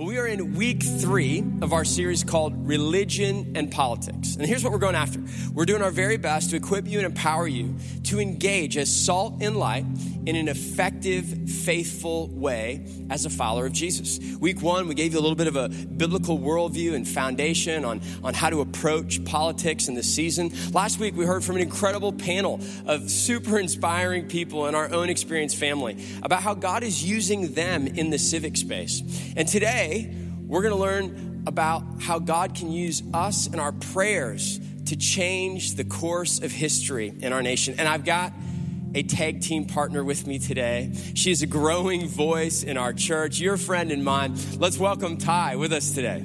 Well, we are in week three of our series called Religion and Politics. And here's what we're going after we're doing our very best to equip you and empower you to engage as salt and light in an effective, faithful way as a follower of Jesus. Week one, we gave you a little bit of a biblical worldview and foundation on, on how to approach politics in this season. Last week, we heard from an incredible panel of super inspiring people in our own experience family about how God is using them in the civic space. And today, Today, we're going to learn about how God can use us and our prayers to change the course of history in our nation. And I've got a tag team partner with me today. She is a growing voice in our church, your friend and mine. Let's welcome Thay with us today.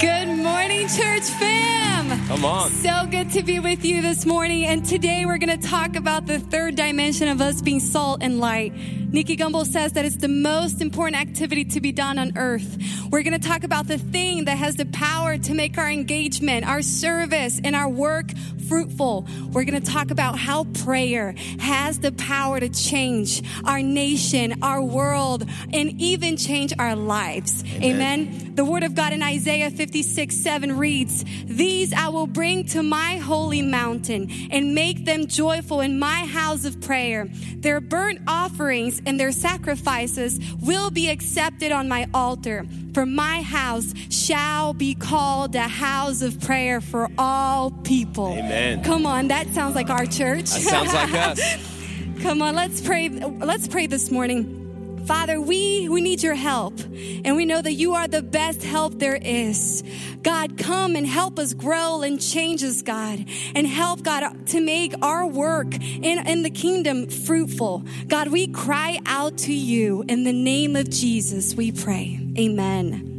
Good morning, church fam. Come on. So good to be with you this morning. And today we're going to talk about the third dimension of us being salt and light. Nicky Gumbel says that it's the most important activity to be done on earth. We're going to talk about the thing that has the power to make our engagement, our service, and our work fruitful. We're going to talk about how prayer has the power to change our nation, our world, and even change our lives. Amen. Amen. The word of God in Isaiah 56 7 reads, These I will bring to my holy mountain and make them joyful in my house of prayer. Their burnt offerings and their sacrifices will be accepted on my altar. For my house shall be called a house of prayer for all people. Amen. Come on, that sounds like our church. That sounds like us. Come on, let's pray. Let's pray this morning. Father, we, we need your help. And we know that you are the best help there is. God, come and help us grow and change us, God. And help, God, to make our work in, in the kingdom fruitful. God, we cry out to you in the name of Jesus, we pray. Amen.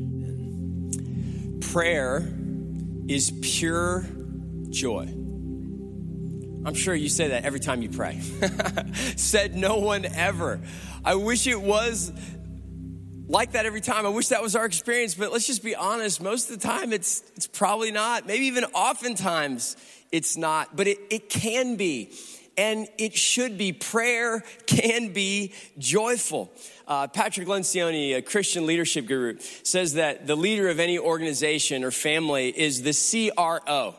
Prayer is pure joy. I'm sure you say that every time you pray. Said no one ever. I wish it was like that every time. I wish that was our experience, but let's just be honest. Most of the time, it's, it's probably not. Maybe even oftentimes, it's not, but it, it can be. And it should be. Prayer can be joyful. Uh, Patrick Lencioni, a Christian leadership guru, says that the leader of any organization or family is the CRO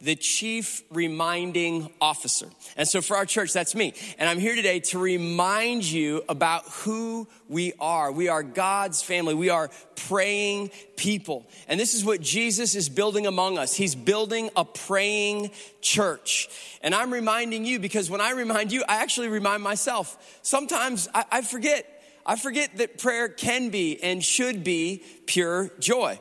the chief reminding officer. And so for our church, that's me. And I'm here today to remind you about who we are. We are God's family. We are praying people. And this is what Jesus is building among us. He's building a praying church. And I'm reminding you because when I remind you, I actually remind myself. Sometimes I, I forget. I forget that prayer can be and should be pure joy.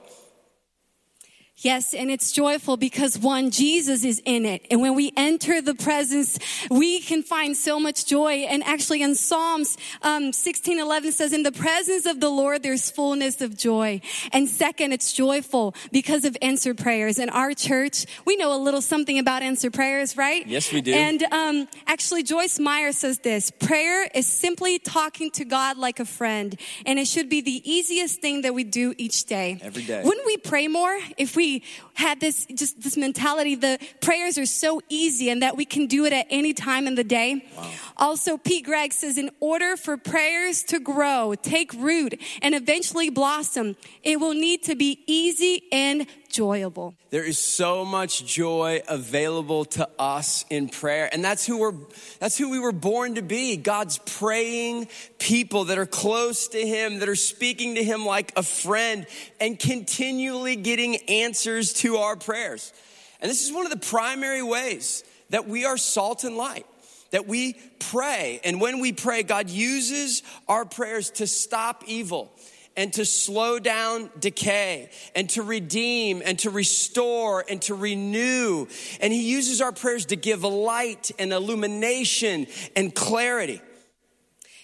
Yes, and it's joyful because one, Jesus is in it. And when we enter the presence, we can find so much joy. And actually in Psalms um, 16, 11 says, in the presence of the Lord, there's fullness of joy. And second, it's joyful because of answered prayers. In our church, we know a little something about answered prayers, right? Yes, we do. And um, actually, Joyce Meyer says this, prayer is simply talking to God like a friend. And it should be the easiest thing that we do each day. Every day. Wouldn't we pray more if we had this just this mentality the prayers are so easy and that we can do it at any time in the day. Wow. Also, Pete Greig says, in order for prayers to grow, take root, and eventually blossom, it will need to be easy and enjoyable. There is so much joy available to us in prayer. And that's who we're that's who we were born to be. God's praying people that are close to him, that are speaking to him like a friend and continually getting answers to our prayers. And this is one of the primary ways that we are salt and light that we pray. And when we pray, God uses our prayers to stop evil and to slow down decay and to redeem and to restore and to renew. And He uses our prayers to give light and illumination and clarity.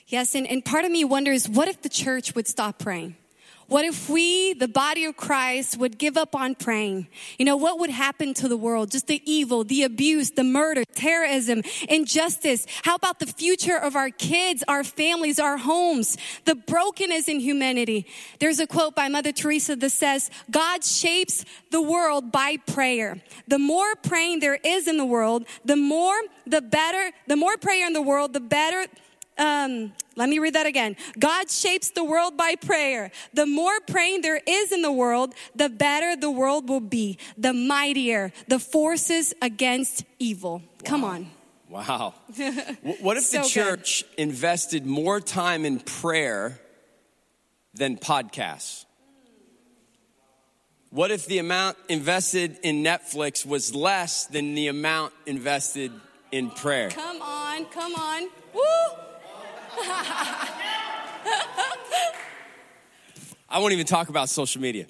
Yes, and, and part of me wonders what if the church would stop praying? What if we, the body of Christ, would give up on praying? You know, what would happen to the world? Just the evil, the abuse, the murder, terrorism, injustice. How about the future of our kids, our families, our homes, the brokenness in humanity? There's a quote by Mother Teresa that says, God shapes the world by prayer. The more praying there is in the world, the more, the better, the more prayer in the world, the better um, let me read that again. God shapes the world by prayer. The more praying there is in the world, the better the world will be, the mightier the forces against evil. Come on. Wow. what if So the good. church invested more time in prayer than podcasts? What if the amount invested in Netflix was less than the amount invested in prayer? Come on, come on. Woo! I won't even talk about social media.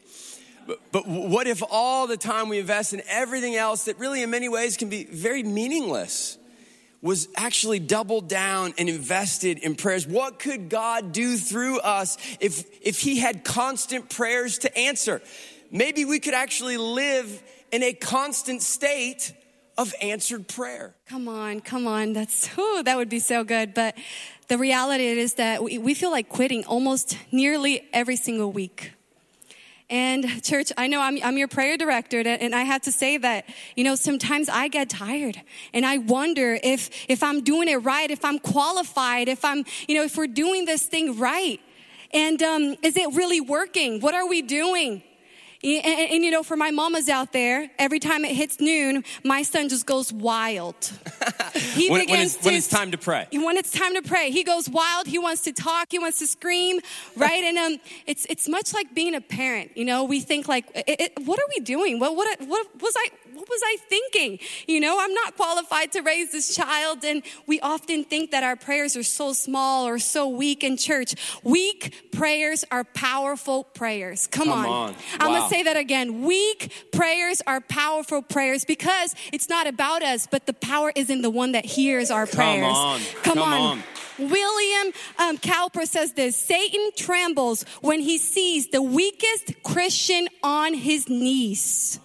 But, but what if all the time we invest in everything else that really, in many ways, can be very meaningless, was actually doubled down and invested in prayers? What could God do through us if, if He had constant prayers to answer? Maybe we could actually live in a constant state of answered prayer. Come on, come on. That's ooh, that would be so good. But the reality is that we, we feel like quitting almost nearly every single week. And church, I know I'm, I'm your prayer director, and I have to say that, you know, sometimes I get tired and I wonder if, if I'm doing it right, if I'm qualified, if I'm, you know, if we're doing this thing right. And um, is it really working? What are we doing? And, and, and, you know, for my mamas out there, every time it hits noon, my son just goes wild. He when, when, it's, to, when it's time to pray. When it's time to pray, he goes wild. He wants to talk. He wants to scream, right? and um, it's it's much like being a parent. You know, we think like, it, it, what are we doing? What what what was I? What was I thinking? You know, I'm not qualified to raise this child. And we often think that our prayers are so small or so weak in church. Weak prayers are powerful prayers. Come, Come on. on. I'm going to say that again. Weak prayers are powerful prayers because it's not about us, but the power is in the one that hears our Come prayers. on. Come, Come on. on. William um, Cowper says this Satan trembles when he sees the weakest Christian on his knees.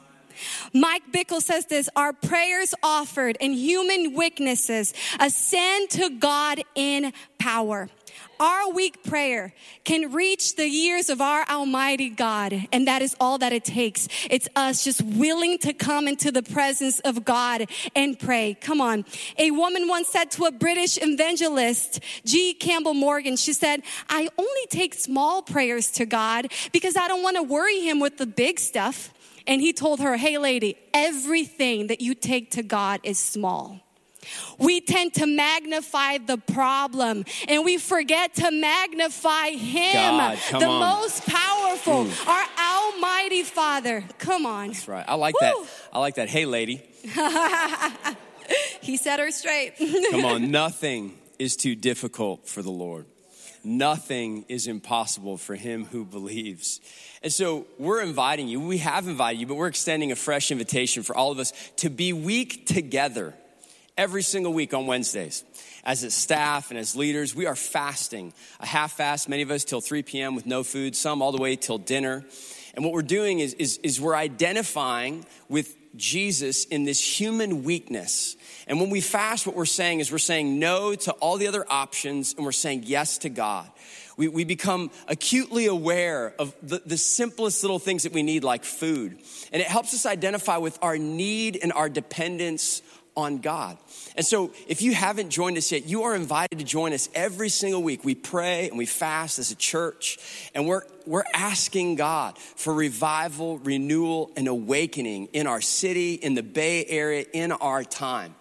Mike Bickle says this Our prayers offered in human weaknesses ascend to God in power. Our weak prayer can reach the ears of our Almighty God, and that is all that it takes. It's us just willing to come into the presence of God and pray. Come on. A woman once said to a British evangelist, G. Campbell Morgan, she said, I only take small prayers to God because I don't want to worry him with the big stuff. And he told her, Hey, lady, everything that you take to God is small. We tend to magnify the problem and we forget to magnify Him, God, the on. most powerful, our Almighty Father. Come on. That's right. I like Woo. that. I like that. Hey, lady. He set her straight. Come on. Nothing is too difficult for the Lord. Nothing is impossible for him who believes. And so we're inviting you, we have invited you, but we're extending a fresh invitation for all of us to be weak together every single week on Wednesdays. As a staff and as leaders, we are fasting, a half fast, many of us till 3 p.m. with no food, some all the way till dinner. And what we're doing is, is, is we're identifying with Jesus in this human weakness. And when we fast, what we're saying is we're saying no to all the other options and we're saying yes to God. We, we become acutely aware of the, the simplest little things that we need, like food. And it helps us identify with our need and our dependence on God. And so, if you haven't joined us yet, you are invited to join us every single week. We pray and we fast as a church, and we're, we're asking God for revival, renewal, and awakening in our city, in the Bay Area, in our time.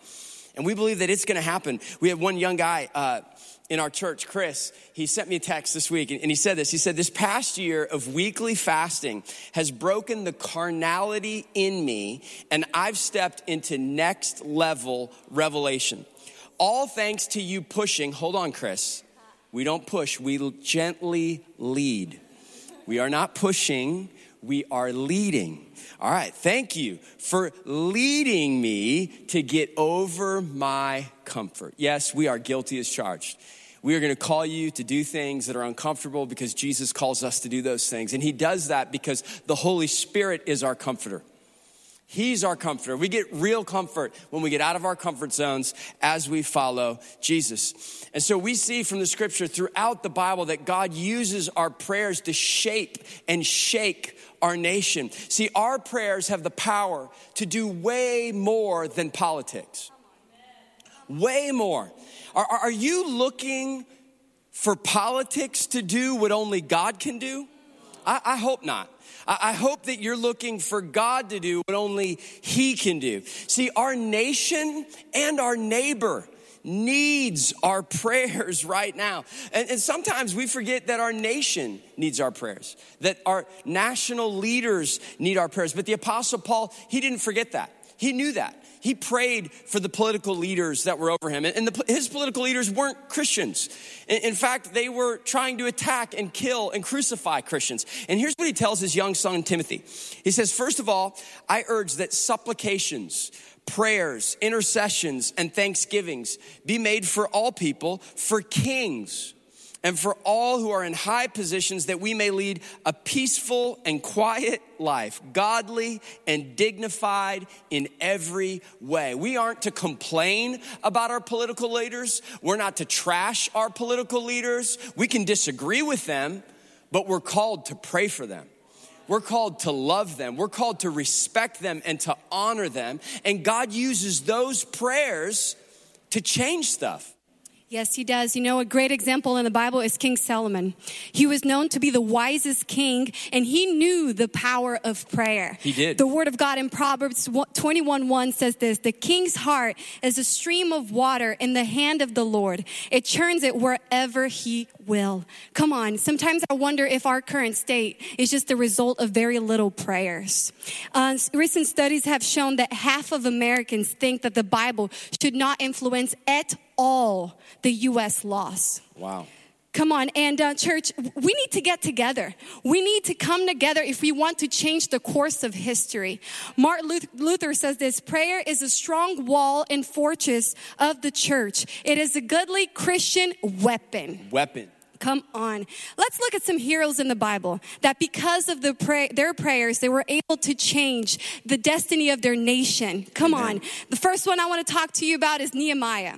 And we believe that it's gonna happen. We have one young guy, uh, in our church, Chris, he sent me a text this week and he said this. He said, This past year of weekly fasting has broken the carnality in me, and I've stepped into next level revelation. All thanks to you pushing, hold on, Chris. We don't push, we gently lead. We are not pushing, we are leading. All right, thank you for leading me to get over my comfort. Yes, we are guilty as charged. We are going to call you to do things that are uncomfortable because Jesus calls us to do those things. And He does that because the Holy Spirit is our comforter. He's our comforter. We get real comfort when we get out of our comfort zones as we follow Jesus. And so we see from the scripture throughout the Bible that God uses our prayers to shape and shake our nation. See, our prayers have the power to do way more than politics. way more. Are, are you looking for politics to do what only God can do? I, I hope not. I, hope that you're looking for God to do what only He can do. See, our nation and our neighbor needs our prayers right now. And, and, sometimes we forget that our nation needs our prayers, that our national leaders need our prayers. But the Apostle Paul, he didn't forget that. He knew that. He prayed for the political leaders that were over him. And the, his political leaders weren't Christians. In, in fact, they were trying to attack and kill and crucify Christians. And here's what he tells his young son Timothy He says, First of all, I urge that supplications, prayers, intercessions, and thanksgivings be made for all people, for kings and for all who are in high positions that we may lead a peaceful and quiet life, godly and dignified in every way. We aren't to complain about our political leaders. We're not to trash our political leaders. We can disagree with them, but we're called to pray for them. We're called to love them. We're called to respect them and to honor them. And God uses those prayers to change stuff. Yes, he does. You know, a great example in the Bible is King Solomon. He was known to be the wisest king, and he knew the power of prayer. He did. The word of God in Proverbs 21 1 says this The king's heart is a stream of water in the hand of the Lord, it churns it wherever he will. Come on. Sometimes I wonder if our current state is just the result of very little prayers. Uh, recent studies have shown that half of Americans think that the Bible should not influence at all the U.S. laws. Wow. Come on, and uh, church, we need to get together. We need to come together if we want to change the course of history. Martin Luther says this prayer is a strong wall and fortress of the church, it is a goodly Christian weapon. Weapon. Come on. Let's look at some heroes in the Bible that because of the pray- their prayers, they were able to change the destiny of their nation. Come Amen. on. The first one I want to talk to you about is Nehemiah.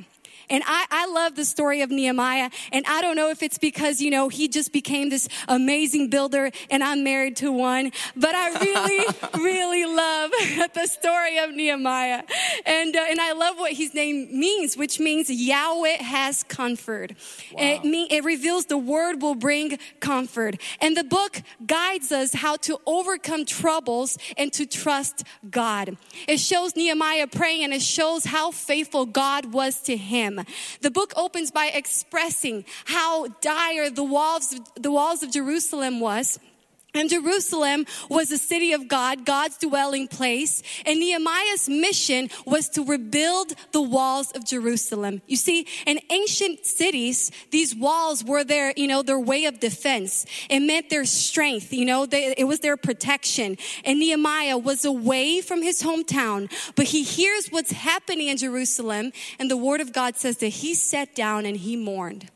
And I, I love the story of Nehemiah. And I don't know if it's because, you know, he just became this amazing builder and I'm married to one, but I really, really love the story of Nehemiah. And, uh, and I love what his name means, which means Yahweh has comfort. Wow. It, mean, it reveals the word will bring comfort. And the book guides us how to overcome troubles and to trust God. It shows Nehemiah praying and it shows how faithful God was to him. The book opens by expressing how dire the walls, the walls of Jerusalem was. And Jerusalem was the city of God, God's dwelling place. And Nehemiah's mission was to rebuild the walls of Jerusalem. You see, in ancient cities, these walls were their, you know, their way of defense. It meant their strength, you know, they, it was their protection. And Nehemiah was away from his hometown, but he hears what's happening in Jerusalem. And the word of God says that he sat down and he mourned.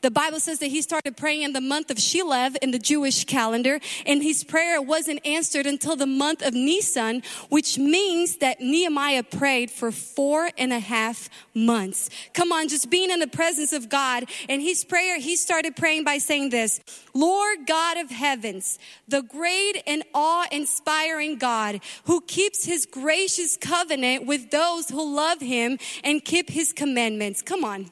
The Bible says that he started praying in the month of Kislev in the Jewish calendar, and his prayer wasn't answered until the month of Nisan, which means that Nehemiah prayed for four and a half months. Come on, just being in the presence of God. And his prayer, he started praying by saying this Lord God of heavens, the great and awe inspiring God who keeps his gracious covenant with those who love him and keep his commandments. Come on.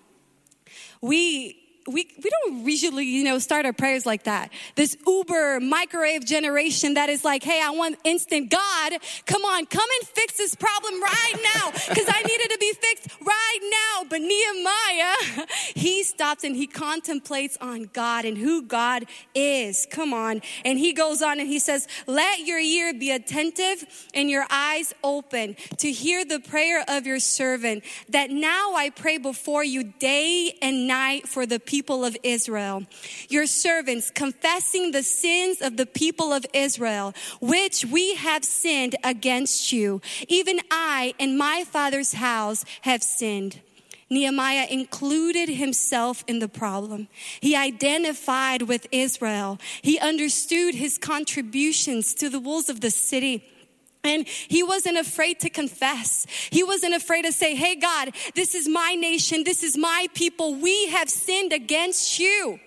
We we, we don't usually, you know, start our prayers like that. This Uber microwave generation that is like, hey, I want instant God. Come on, come and fix this problem right now because I need it to be fixed right now. But Nehemiah, he stops and he contemplates on God and who God is. Come on. And he goes on and he says, let your ear be attentive and your eyes open to hear the prayer of your servant that now I pray before you day and night for the people people of Israel, your servants, confessing the sins of the people of Israel, which we have sinned against you. Even I and my father's house have sinned. Nehemiah included himself in the problem. He identified with Israel. He understood his contributions to the walls of the city. And he wasn't afraid to confess. He wasn't afraid to say, Hey, God, this is my nation. This is my people. We have sinned against you.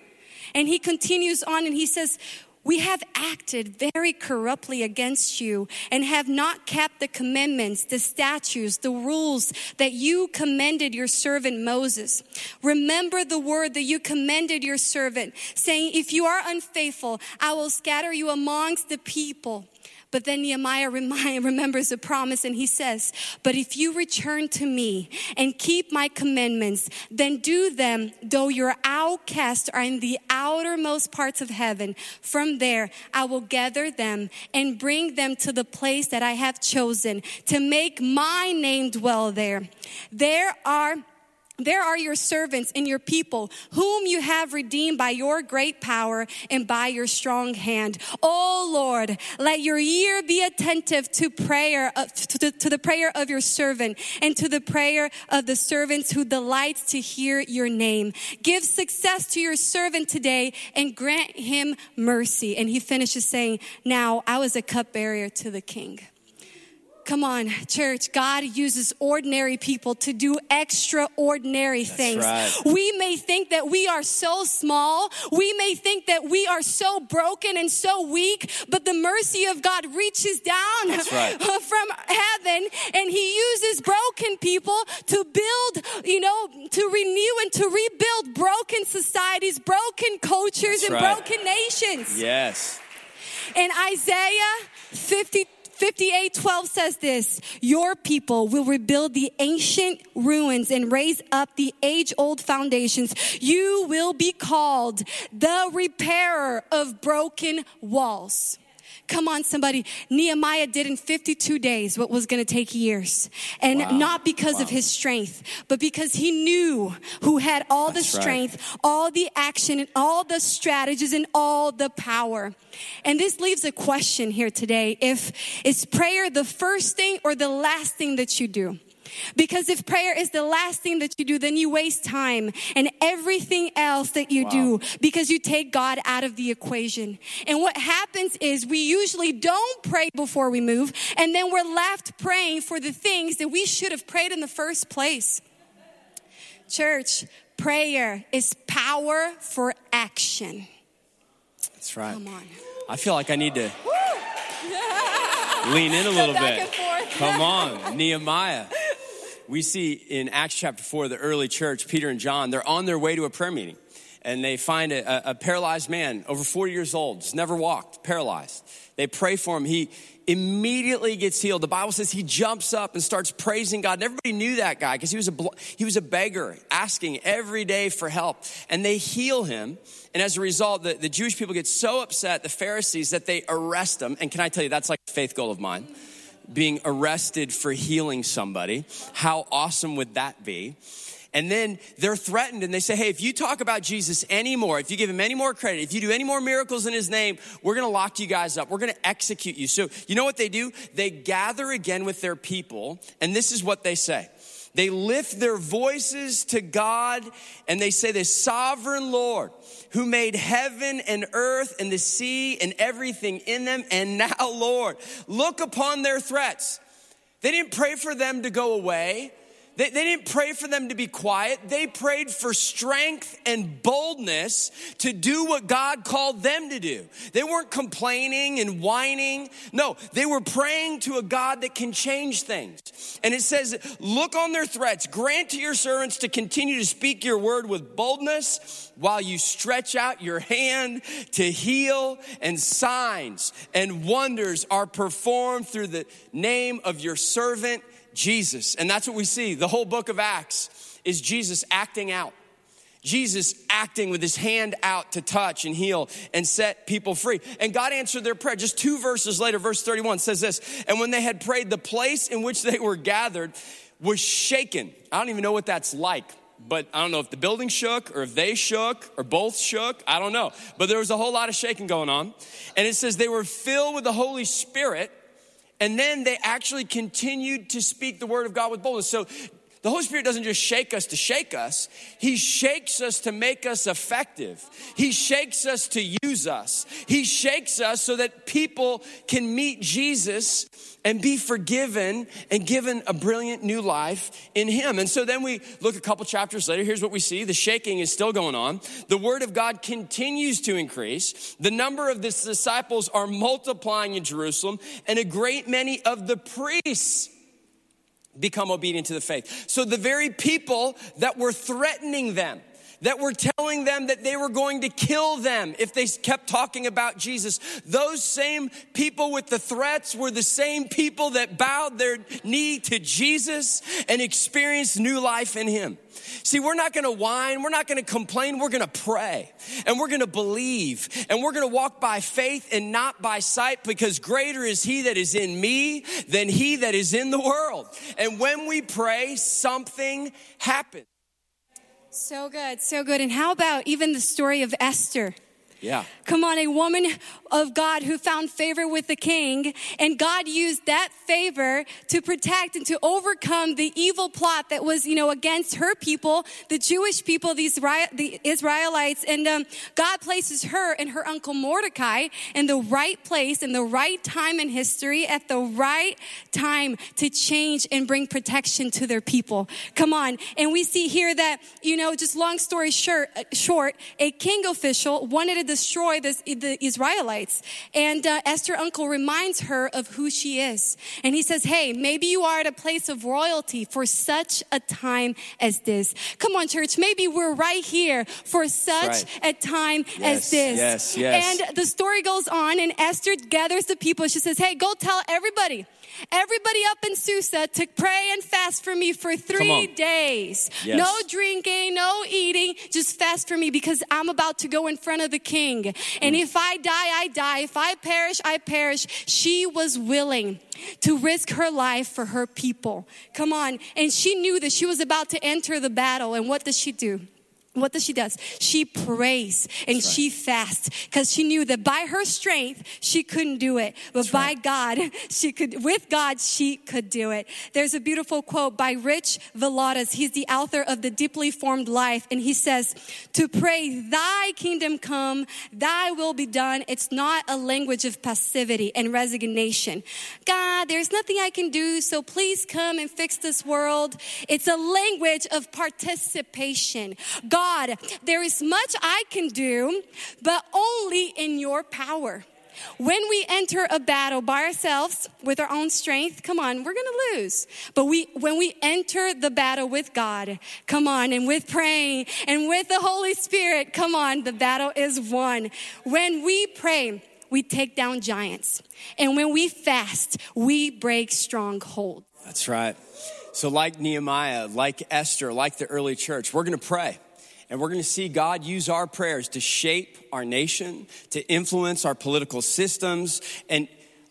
And he continues on and he says, We have acted very corruptly against you and have not kept the commandments, the statutes, the rules that you commended your servant Moses. Remember the word that you commended your servant, saying, If you are unfaithful, I will scatter you amongst the people. But then Nehemiah remembers the promise and he says, But if you return to me and keep my commandments, then do them though your outcasts are in the outermost parts of heaven. From there, I will gather them and bring them to the place that I have chosen to make my name dwell there. There are there are your servants and your people, whom you have redeemed by your great power and by your strong hand. Oh Lord, let your ear be attentive to prayer, to, the, prayer of your servant and to the prayer of the servants who delights to hear your name. Give success to your servant today and grant him mercy. And he finishes saying, now I was a cupbearer to the king. Come on, church. God uses ordinary people to do extraordinary That's things. right. We may think that we are so small. We may think that we are so broken and so weak, but the mercy of God reaches down right. from heaven and he uses broken people to build, you know, to renew and to rebuild broken societies, broken cultures, That's and right. broken nations. Yes. And Isaiah 50, 58 12 says this Your people will rebuild the ancient ruins and raise up the age old foundations. You will be called the repairer of broken walls. Come on, somebody. Nehemiah did in 52 days what was going to take years. And Wow. not because of his strength, but because he knew who had all the That's right. strength, all the action, and all the strategies, and all the power. And this leaves a question here today. If is prayer the first thing or the last thing that you do? Because if prayer is the last thing that you do, then you waste time and everything else that you Wow. do because you take God out of the equation. And what happens is we usually don't pray before we move, and then we're left praying for the things that we should have prayed in the first place. Church, prayer is power for action. That's right. Come on. I feel like I need to lean in a little bit. Come on, Nehemiah. We see in Acts chapter 4, the early church, Peter and John, they're on their way to a prayer meeting. And they find a, a- paralyzed man, over 40 years old, just never walked, paralyzed. They pray for him. He immediately gets healed. The Bible says he jumps up and starts praising God. And everybody knew that guy because he was a he was a beggar, asking every day for help. And they heal him. And as a result, the, the Jewish people get so upset, the Pharisees, that they arrest him. And can I tell you, that's like a faith goal of mine being arrested for healing somebody. How awesome would that be? And then they're threatened and they say, hey, if you talk about Jesus anymore, if you give him any more credit, if you do any more miracles in his name, we're gonna lock you guys up. We're gonna execute you. So you know what they do? They gather again with their people, and this is what they say. They lift their voices to God and they say, The sovereign Lord who made heaven and earth and the sea and everything in them. And now, Lord, look upon their threats. They didn't pray for them to go away. They, they didn't pray for them to be quiet. They prayed for strength and boldness to do what God called them to do. They weren't complaining and whining. No, they were praying to a God that can change things. And it says, look on their threats. Grant to your servants to continue to speak your word with boldness while you stretch out your hand to heal and signs and wonders are performed through the name of your servant Jesus. And that's what we see. The whole book of Acts is Jesus acting out. Jesus acting with his hand out to touch and heal and set people free. And God answered their prayer. Just two verses later, verse 31 says this And when they had prayed, the place in which they were gathered was shaken. I don't even know what that's like. But I don't know if the building shook or if they shook or both shook. I don't know. But there was a whole lot of shaking going on. And it says they were filled with the Holy Spirit and then they actually continued to speak the word of God with boldness. So The Holy Spirit doesn't just shake us to shake us, He shakes us to make us effective. He shakes us to use us. He shakes us so that people can meet Jesus and be forgiven and given a brilliant new life in Him. And so then we look a couple chapters later. Here's what we see the shaking is still going on. The Word of God continues to increase. The number of the disciples are multiplying in Jerusalem, and a great many of the priests become obedient to the faith. So the very people that were threatening them, that were telling them that they were going to kill them if they kept talking about Jesus. Those same people with the threats were the same people that bowed their knee to Jesus and experienced new life in Him. See, we're not gonna whine, we're not gonna complain, we're gonna pray and we're gonna believe and we're gonna walk by faith and not by sight because greater is He that is in me than He that is in the world. And when we pray, something happens. So good, so good. And how about even the story of Esther? Yeah. Come on, a woman of God who found favor with the king, and God used that favor to protect and to overcome the evil plot that was, you know, against her people, the Jewish people, these the Israelites, and um, God places her and her uncle Mordecai in the right place, in the right time in history, at the right time to change and bring protection to their people. Come on, and we see here that, you know, just long story short, short a king official wanted to destroy this, the Israelites. And uh, Esther uncle reminds her of who she is. And he says, Hey, maybe you are at a place of royalty for such a time as this. Come on, church, maybe we're right here for such right. a time yes, as this. Yes, yes. And the story goes on, and Esther gathers the people. She says, Hey, go tell everybody everybody up in Susa to pray and fast for me for three days. Yes. No drinking, no eating, just fast for me because I'm about to go in front of the king. And mm. if I die, I die. If I perish, I perish. She was willing to risk her life for her people. Come on. And she knew that she was about to enter the battle. And what does she do? What does she does? She prays and right. she fasts because she knew that by her strength she couldn't do it, but That's by right. God she could. With God she could do it. There's a beautiful quote by Rich Villodas. He's the author of The Deeply Formed Life, and he says, "To pray, Thy kingdom come, Thy will be done. It's not a language of passivity and resignation. God, there's nothing I can do, so please come and fix this world. It's a language of participation. God God, there is much I can do, but only in your power. When we enter a battle by ourselves with our own strength, come on, we're gonna lose. But we, when we enter the battle with God, come on, and with praying and with the Holy Spirit, come on, the battle is won. When we pray, we take down giants. And when we fast, we break strongholds. That's right. So, like Nehemiah, like Esther, like the early church, we're gonna pray. And we're going to see God use our prayers to shape our nation, to influence our political systems, and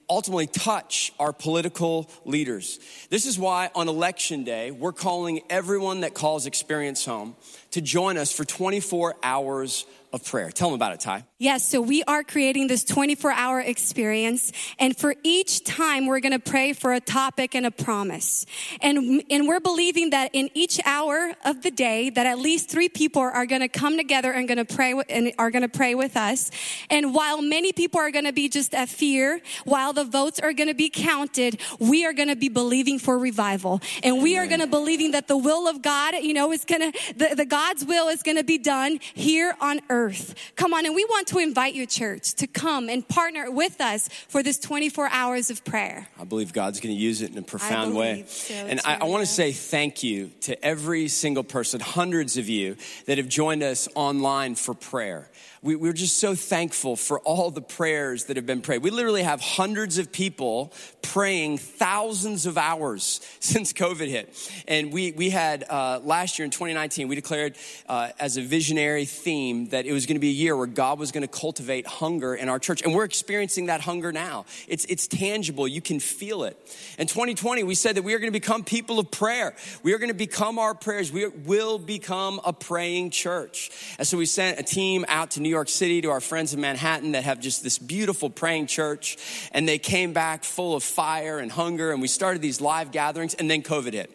ultimately touch our political leaders. This is why on election day, we're calling everyone that calls Experience Home to join us for 24 hours of prayer. Tell them about it, Thay. Yes, so we are creating this 24 hour experience. And for each time, we're going to pray for a topic and a promise. And, and we're believing that in each hour of the day, that at least three people are going to come together and going to pray and are going to pray with us. And while many people are going to be just at fear, while the votes are going to be counted, we are going to be believing for revival. And we are going to believing that the will of God, you know, is going to, the, the God's will is going to be done here on earth. Come on. And we want to invite you, church, to come and partner with us for this 24 hours of prayer. I believe God's going to use it in a profound way. So and I, I want to say thank you to every single person, hundreds of you that have joined us online for prayer we, we're just so thankful for all the prayers that have been prayed. We literally have hundreds of people praying thousands of hours since COVID hit. And we, we had uh, last year in 2019, we declared uh, as a visionary theme that it was going to be a year where God was going to cultivate hunger in our church. And we're experiencing that hunger now. It's, it's tangible, you can feel it. In 2020, we said that we are going to become people of prayer. We are going to become our prayers. We will become a praying church. And so we sent a team out to New New York City to our friends in Manhattan that have just this beautiful praying church. And they came back full of fire and hunger. And we started these live gatherings, and then COVID hit.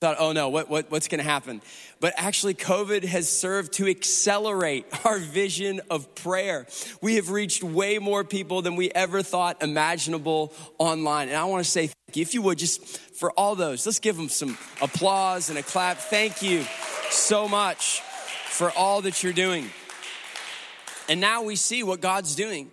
thought, oh no, what, what, what's going to happen? But actually, COVID has served to accelerate our vision of prayer. We have reached way more people than we ever thought imaginable online. And I want to say thank you. If you would, just for all those, let's give them some applause and a clap. Thank you so much for all that you're doing. And now we see what God's doing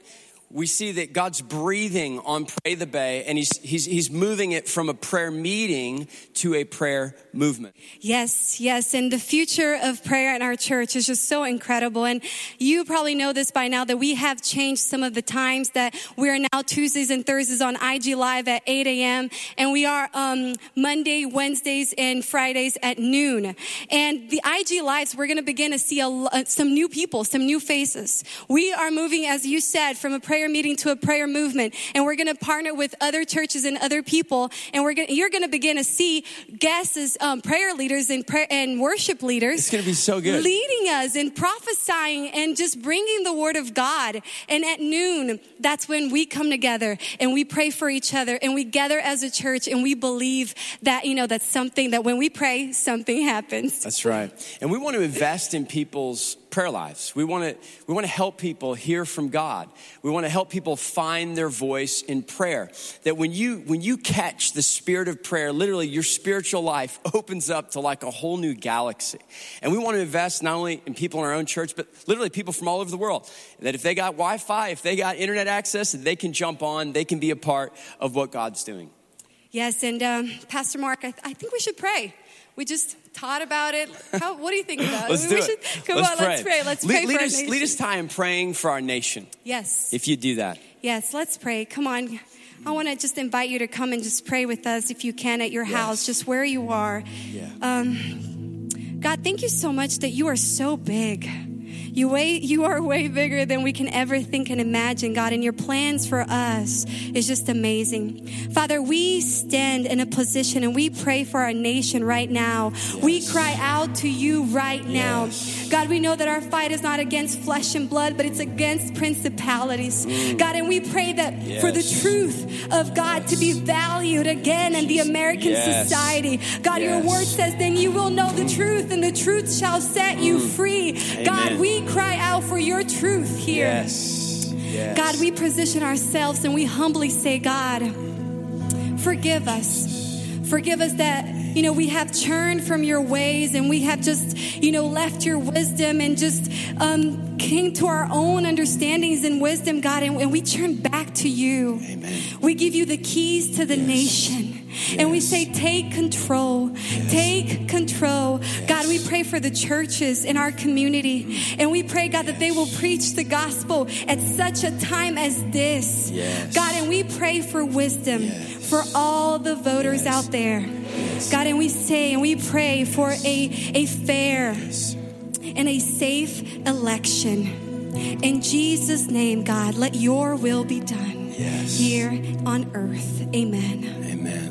we see that God's breathing on Pray the Bay and he's, he's, he's moving it from a prayer meeting to a prayer movement. Yes, yes. And the future of prayer in our church is just so incredible. And you probably know this by now that we have changed some of the times that we are now Tuesdays and Thursdays on IG Live at 8 a.m. And we are um, Monday, Wednesdays, and Fridays at noon. And the IG Lives, we're going to begin to see a, uh, some new people, some new faces. We are moving, as you said, from a prayer prayer meeting to a prayer movement. And we're going to partner with other churches and other people. And we're going you're going to begin to see guests as um, prayer leaders and, prayer, and worship leaders. It's going to be so good. Leading us and prophesying and just bringing the word of God. And at noon, that's when we come together and we pray for each other and we gather as a church and we believe that, you know, that's something that when we pray, something happens. That's right. And we want to invest in people's prayer lives. We want to we want to help people hear from God. We want to help people find their voice in prayer. That when you when you catch the spirit of prayer, literally your spiritual life opens up to like a whole new galaxy. And we want to invest not only in people in our own church, but literally people from all over the world. That if they got Wi-Fi, if they got internet access, they can jump on, they can be a part of what God's doing. Yes, and um, Pastor Mark, I, th- I think we should pray. We just taught about it. How, what do you think about let's it? Do we it. Should, come let's on, pray. let's pray. Let's lead, pray lead for us. Lead us time praying for our nation. Yes. If you do that. Yes, let's pray. Come on. I want to just invite you to come and just pray with us if you can at your yes. house, just where you are. Yeah. Um, God, thank you so much that you are so big. You, way, you are way bigger than we can ever think and imagine, God, and your plans for us is just amazing. Father, we stand in a position and we pray for our nation right now. Yes. We cry out to you right now. God, we know that our fight is not against flesh and blood, but it's against principalities. Mm. God, and we pray that yes. for the truth of God to be valued again in the American society. God, your word says, then you will know the truth, and the truth shall set you Mm. free. Amen. God, we cry out for your truth here. Yes. yes. God, we position ourselves and we humbly say, God, forgive us. Forgive us that, you know, we have churned from your ways and we have just, you know, left your wisdom and just um, came to our own understandings and wisdom, God, and, and we turn back to you. Amen. We give you the keys to the yes. nation. Yes. And we say, take control, yes. take control. Yes. God, we pray for the churches in our community. And we pray, God, that they will preach the gospel at such a time as this. God, and we pray for wisdom for all the voters out there. God, and we say and we pray for a, a fair and a safe election. In Jesus' name, God, let your will be done here on earth. Amen. Amen.